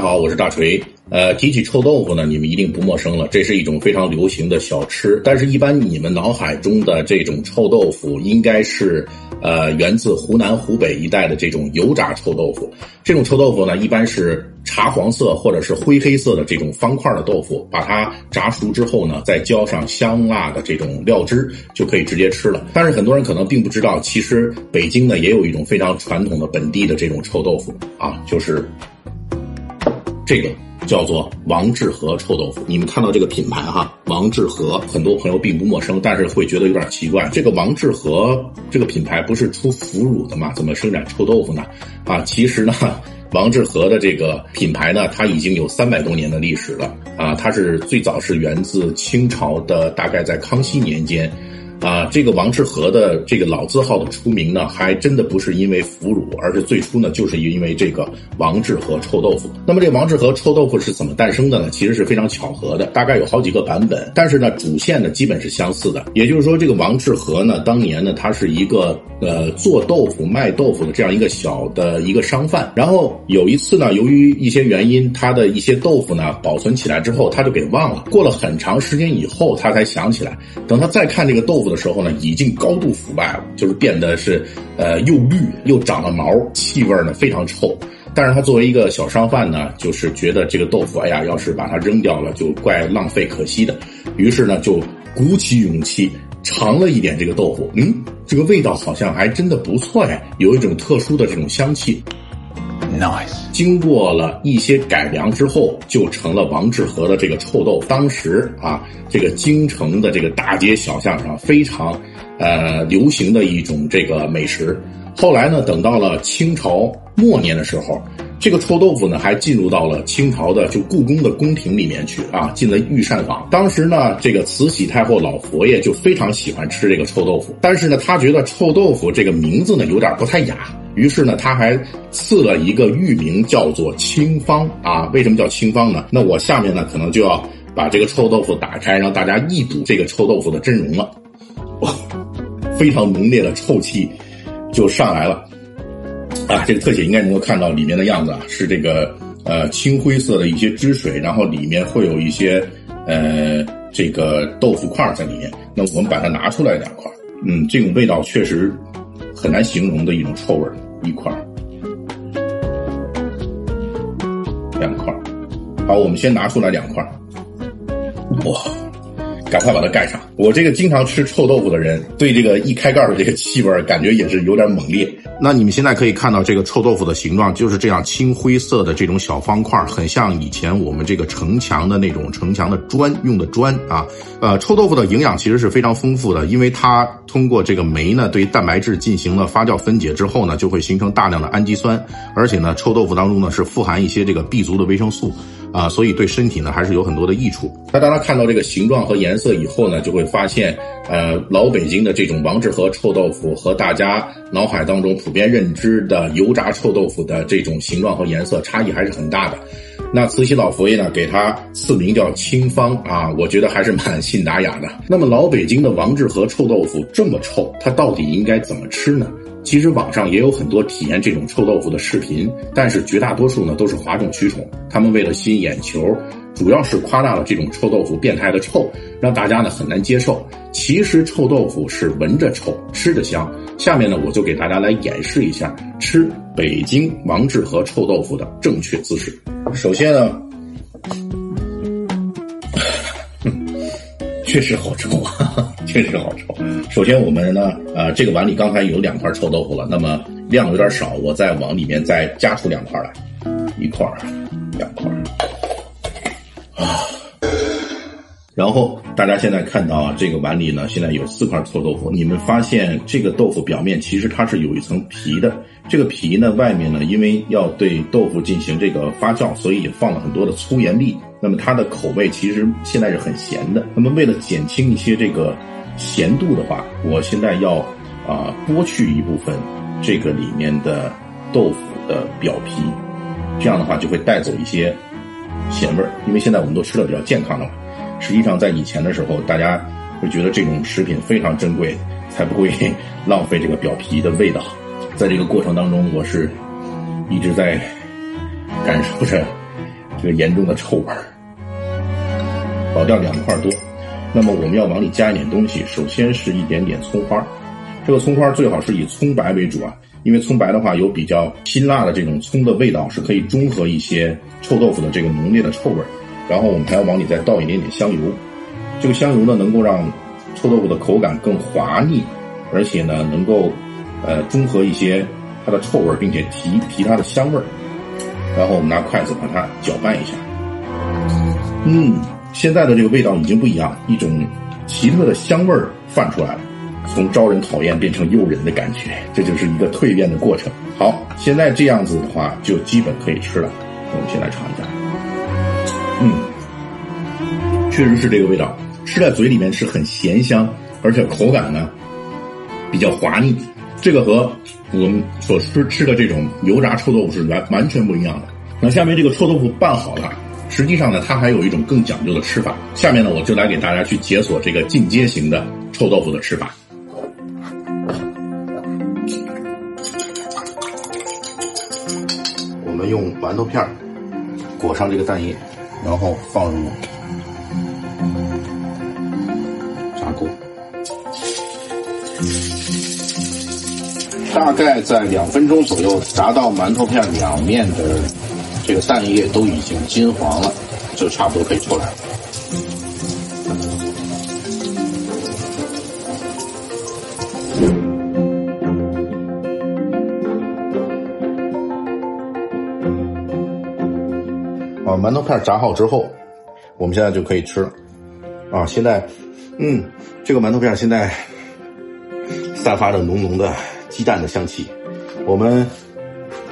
好，我是大锤。呃，提起臭豆腐呢，你们一定不陌生了，这是一种非常流行的小吃。但是，一般你们脑海中的这种臭豆腐，应该是呃源自湖南、湖北一带的这种油炸臭豆腐。这种臭豆腐呢，一般是茶黄色或者是灰黑色的这种方块的豆腐，把它炸熟之后呢，再浇上香辣的这种料汁，就可以直接吃了。但是很多人可能并不知道，其实北京呢也有一种非常传统的本地的这种臭豆腐啊，就是。这个叫做王致和臭豆腐，你们看到这个品牌哈，王致和，很多朋友并不陌生，但是会觉得有点奇怪，这个王致和这个品牌不是出腐乳的吗？怎么生产臭豆腐呢？啊，其实呢，王致和的这个品牌呢，它已经有三百多年的历史了啊，它是最早是源自清朝的，大概在康熙年间。啊，这个王致和的这个老字号的出名呢，还真的不是因为腐乳，而是最初呢，就是因为这个王致和臭豆腐。那么这王致和臭豆腐是怎么诞生的呢？其实是非常巧合的，大概有好几个版本，但是呢，主线呢基本是相似的。也就是说，这个王致和呢，当年呢，他是一个呃做豆腐卖豆腐的这样一个小的一个商贩。然后有一次呢，由于一些原因，他的一些豆腐呢保存起来之后，他就给忘了。过了很长时间以后，他才想起来。等他再看这个豆腐。的时候呢，已经高度腐败了，就是变得是，呃，又绿又长了毛，气味呢非常臭。但是他作为一个小商贩呢，就是觉得这个豆腐，哎呀，要是把它扔掉了，就怪浪费可惜的。于是呢，就鼓起勇气尝了一点这个豆腐，嗯，这个味道好像还真的不错呀，有一种特殊的这种香气。Nice。经过了一些改良之后，就成了王致和的这个臭豆腐。当时啊，这个京城的这个大街小巷上非常，呃，流行的一种这个美食。后来呢，等到了清朝末年的时候。这个臭豆腐呢，还进入到了清朝的就故宫的宫廷里面去啊，进了御膳房。当时呢，这个慈禧太后老佛爷就非常喜欢吃这个臭豆腐，但是呢，他觉得臭豆腐这个名字呢有点不太雅，于是呢，他还赐了一个域名叫做清芳啊。为什么叫清芳呢？那我下面呢可能就要把这个臭豆腐打开，让大家一睹这个臭豆腐的真容了。哇，非常浓烈的臭气就上来了。啊，这个特写应该能够看到里面的样子啊，是这个呃青灰色的一些汁水，然后里面会有一些呃这个豆腐块在里面。那我们把它拿出来两块，嗯，这种味道确实很难形容的一种臭味一块两块好，我们先拿出来两块哇。赶快把它盖上。我这个经常吃臭豆腐的人，对这个一开盖的这个气味感觉也是有点猛烈。那你们现在可以看到这个臭豆腐的形状就是这样青灰色的这种小方块，很像以前我们这个城墙的那种城墙的砖用的砖啊。呃，臭豆腐的营养其实是非常丰富的，因为它通过这个酶呢对蛋白质进行了发酵分解之后呢，就会形成大量的氨基酸，而且呢，臭豆腐当中呢是富含一些这个 B 族的维生素。啊，所以对身体呢还是有很多的益处。那当他看到这个形状和颜色以后呢，就会发现，呃，老北京的这种王致和臭豆腐和大家脑海当中普遍认知的油炸臭豆腐的这种形状和颜色差异还是很大的。那慈禧老佛爷呢，给他赐名叫清芳啊，我觉得还是蛮信达雅的。那么老北京的王致和臭豆腐这么臭，它到底应该怎么吃呢？其实网上也有很多体验这种臭豆腐的视频，但是绝大多数呢都是哗众取宠。他们为了吸引眼球，主要是夸大了这种臭豆腐变态的臭，让大家呢很难接受。其实臭豆腐是闻着臭，吃着香。下面呢我就给大家来演示一下吃北京王致和臭豆腐的正确姿势。首先呢，确实好臭啊。确实好臭。首先，我们呢，呃，这个碗里刚才有两块臭豆腐了，那么量有点少，我再往里面再加出两块来，一块两块啊。然后大家现在看到啊，这个碗里呢，现在有四块臭豆腐。你们发现这个豆腐表面其实它是有一层皮的，这个皮呢，外面呢，因为要对豆腐进行这个发酵，所以也放了很多的粗盐粒。那么它的口味其实现在是很咸的。那么为了减轻一些这个。咸度的话，我现在要啊剥去一部分这个里面的豆腐的表皮，这样的话就会带走一些咸味儿。因为现在我们都吃的比较健康了嘛。实际上在以前的时候，大家会觉得这种食品非常珍贵，才不会 浪费这个表皮的味道。在这个过程当中，我是一直在感受着这个严重的臭味儿。保掉两块多，那么我们要往里加一点东西。首先是一点点葱花，这个葱花最好是以葱白为主啊，因为葱白的话有比较辛辣的这种葱的味道，是可以中和一些臭豆腐的这个浓烈的臭味儿。然后我们还要往里再倒一点点香油，这个香油呢能够让臭豆腐的口感更滑腻，而且呢能够呃中和一些它的臭味，并且提提它的香味儿。然后我们拿筷子把它搅拌一下，嗯。现在的这个味道已经不一样，一种奇特的香味儿泛出来了，从招人讨厌变成诱人的感觉，这就是一个蜕变的过程。好，现在这样子的话就基本可以吃了。我们先来尝一下，嗯，确实是这个味道，吃在嘴里面是很咸香，而且口感呢比较滑腻，这个和我们所吃吃的这种油炸臭豆腐是完完全不一样的。那下面这个臭豆腐拌好了。实际上呢，它还有一种更讲究的吃法。下面呢，我就来给大家去解锁这个进阶型的臭豆腐的吃法。我们用馒头片裹上这个蛋液，然后放入炸锅，大概在两分钟左右，炸到馒头片两面的。这个蛋液都已经金黄了，就差不多可以出来了。馒头片炸好之后，我们现在就可以吃了。啊，现在，嗯，这个馒头片现在散发着浓浓的鸡蛋的香气。我们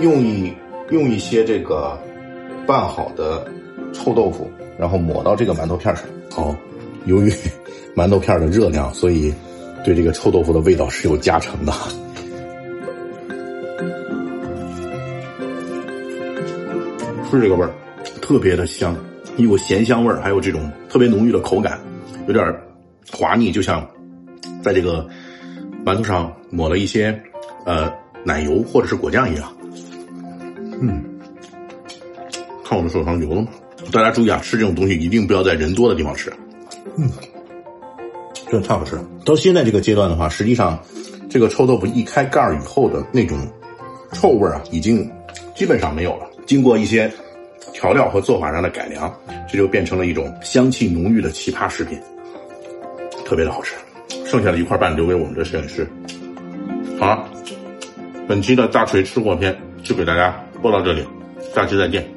用一用一些这个。拌好的臭豆腐，然后抹到这个馒头片上。好，由于馒头片的热量，所以对这个臭豆腐的味道是有加成的。是这个味儿，特别的香，一股咸香味儿，还有这种特别浓郁的口感，有点滑腻，就像在这个馒头上抹了一些呃奶油或者是果酱一样。嗯。看我的手上油了吗？大家注意啊，吃这种东西一定不要在人多的地方吃。嗯，真的太好吃了。到现在这个阶段的话，实际上这个臭豆腐一开盖儿以后的那种臭味啊，已经基本上没有了。经过一些调料和做法上的改良，这就变成了一种香气浓郁的奇葩食品，特别的好吃。剩下的一块半留给我们的摄影师。好了，本期的大锤吃货篇就给大家播到这里，下期再见。